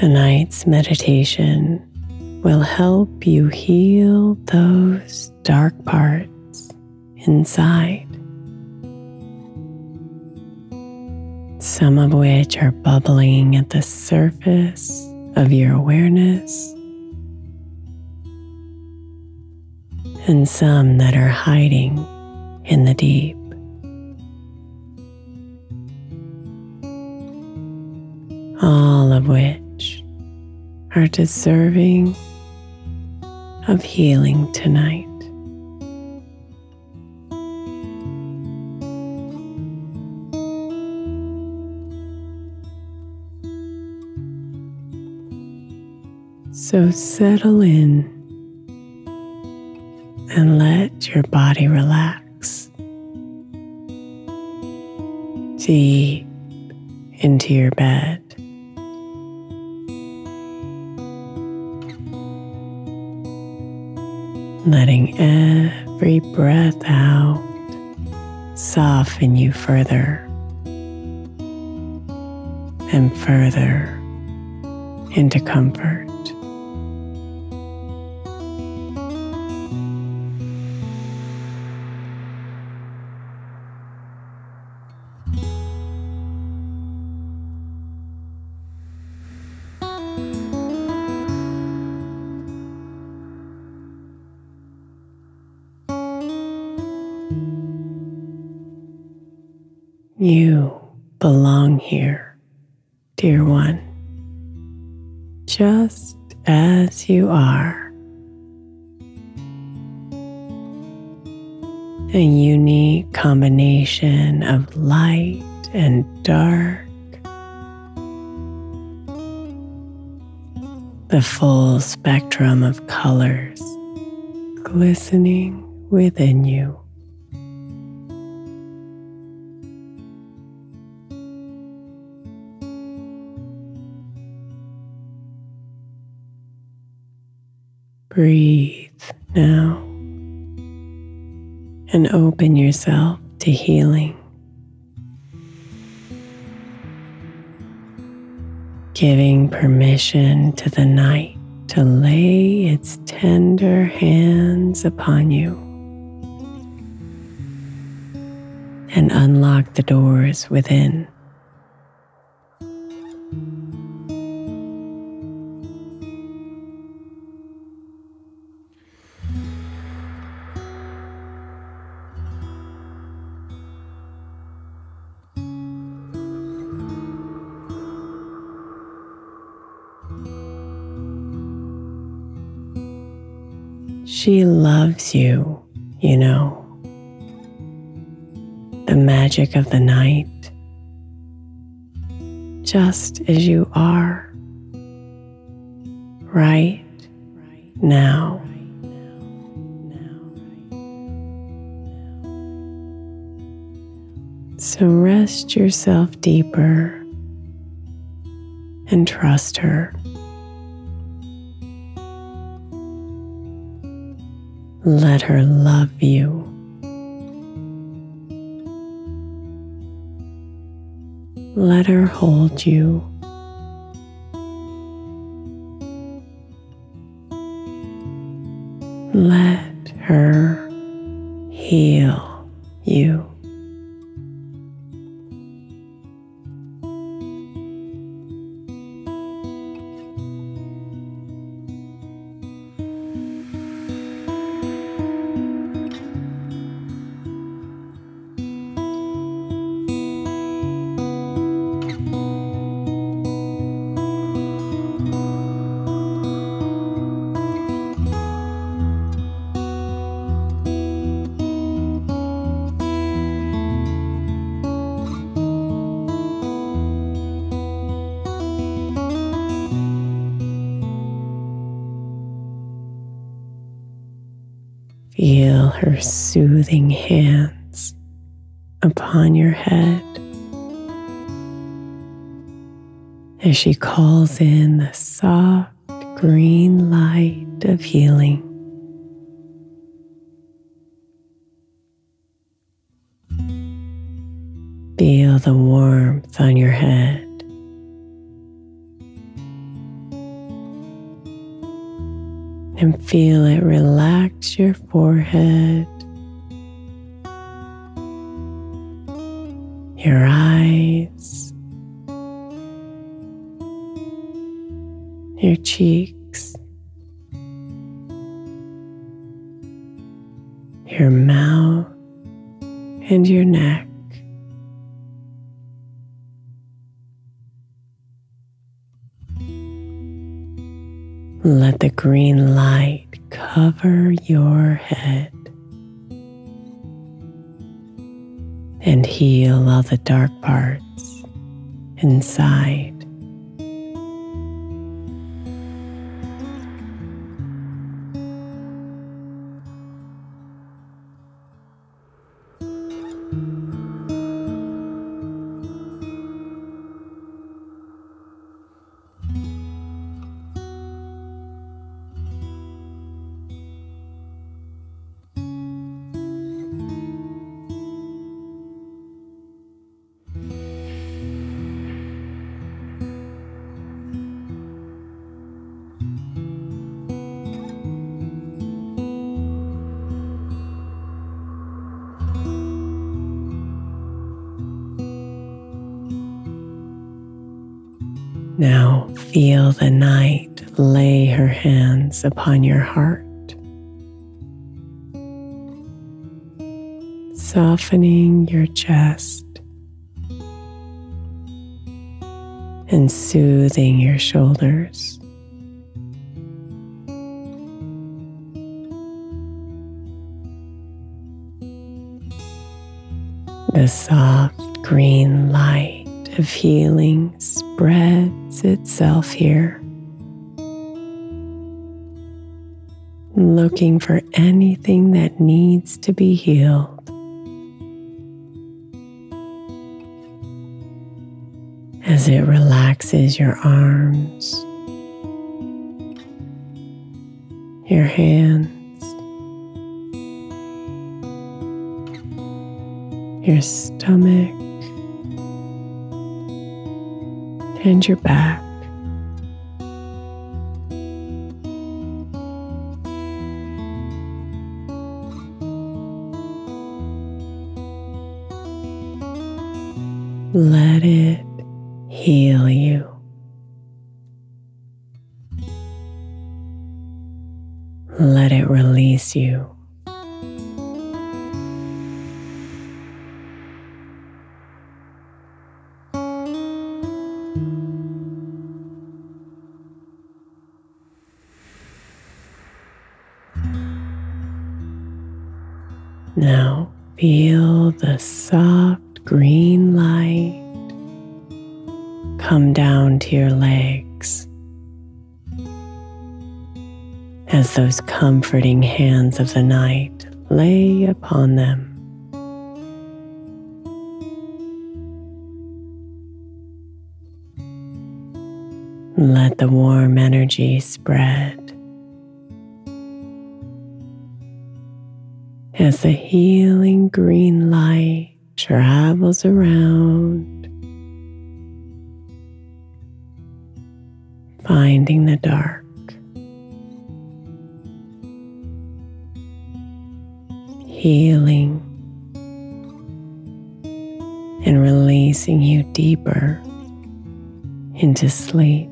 Tonight's meditation will help you heal those dark parts inside, some of which are bubbling at the surface of your awareness, and some that are hiding in the deep. All of which are deserving of healing tonight. So settle in and let your body relax deep into your bed. letting every breath out soften you further and further into comfort. You belong here, dear one, just as you are. A unique combination of light and dark. The full spectrum of colors glistening within you. Breathe now and open yourself to healing. Giving permission to the night to lay its tender hands upon you and unlock the doors within. She loves you, you know. The magic of the night, just as you are, right now. So rest yourself deeper and trust her. Let her love you. Let her hold you. Let her heal you. Upon your head as she calls in the soft green light of healing. Feel the warmth on your head. And feel it relax your forehead, your eyes, your cheeks, your mouth, and your neck. Let the green light cover your head and heal all the dark parts inside. Now feel the night lay her hands upon your heart, softening your chest and soothing your shoulders. The soft green light of healing itself here, looking for anything that needs to be healed. As it relaxes your arms, your hands, your stomach, and your back. Now feel the soft green light come down to your legs as those comforting hands of the night lay upon them. Let the warm energy spread. The healing green light travels around, finding the dark. Healing and releasing you deeper into sleep.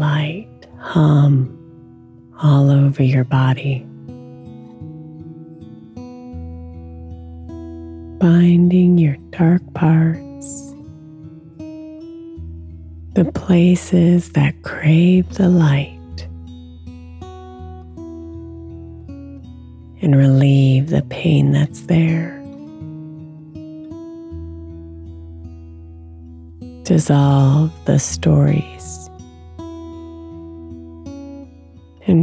Light hum all over your body, binding your dark parts, the places that crave the light, and relieve the pain that's there. dissolve the stories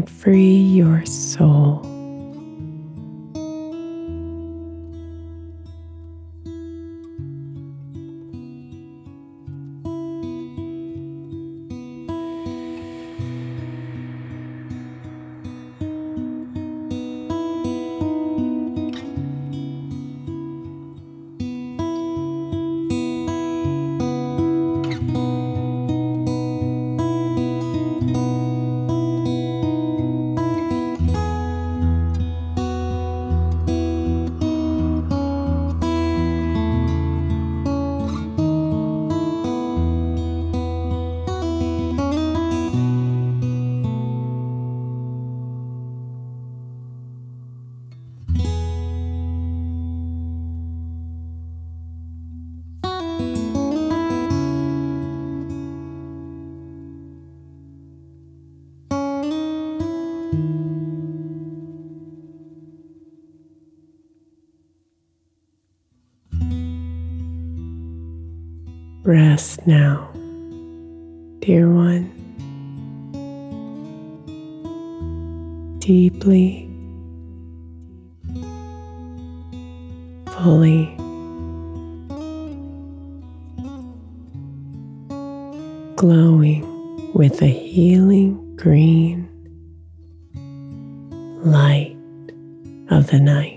free your soul. Rest now, dear one. Deeply, fully. Glowing with the healing green light of the night.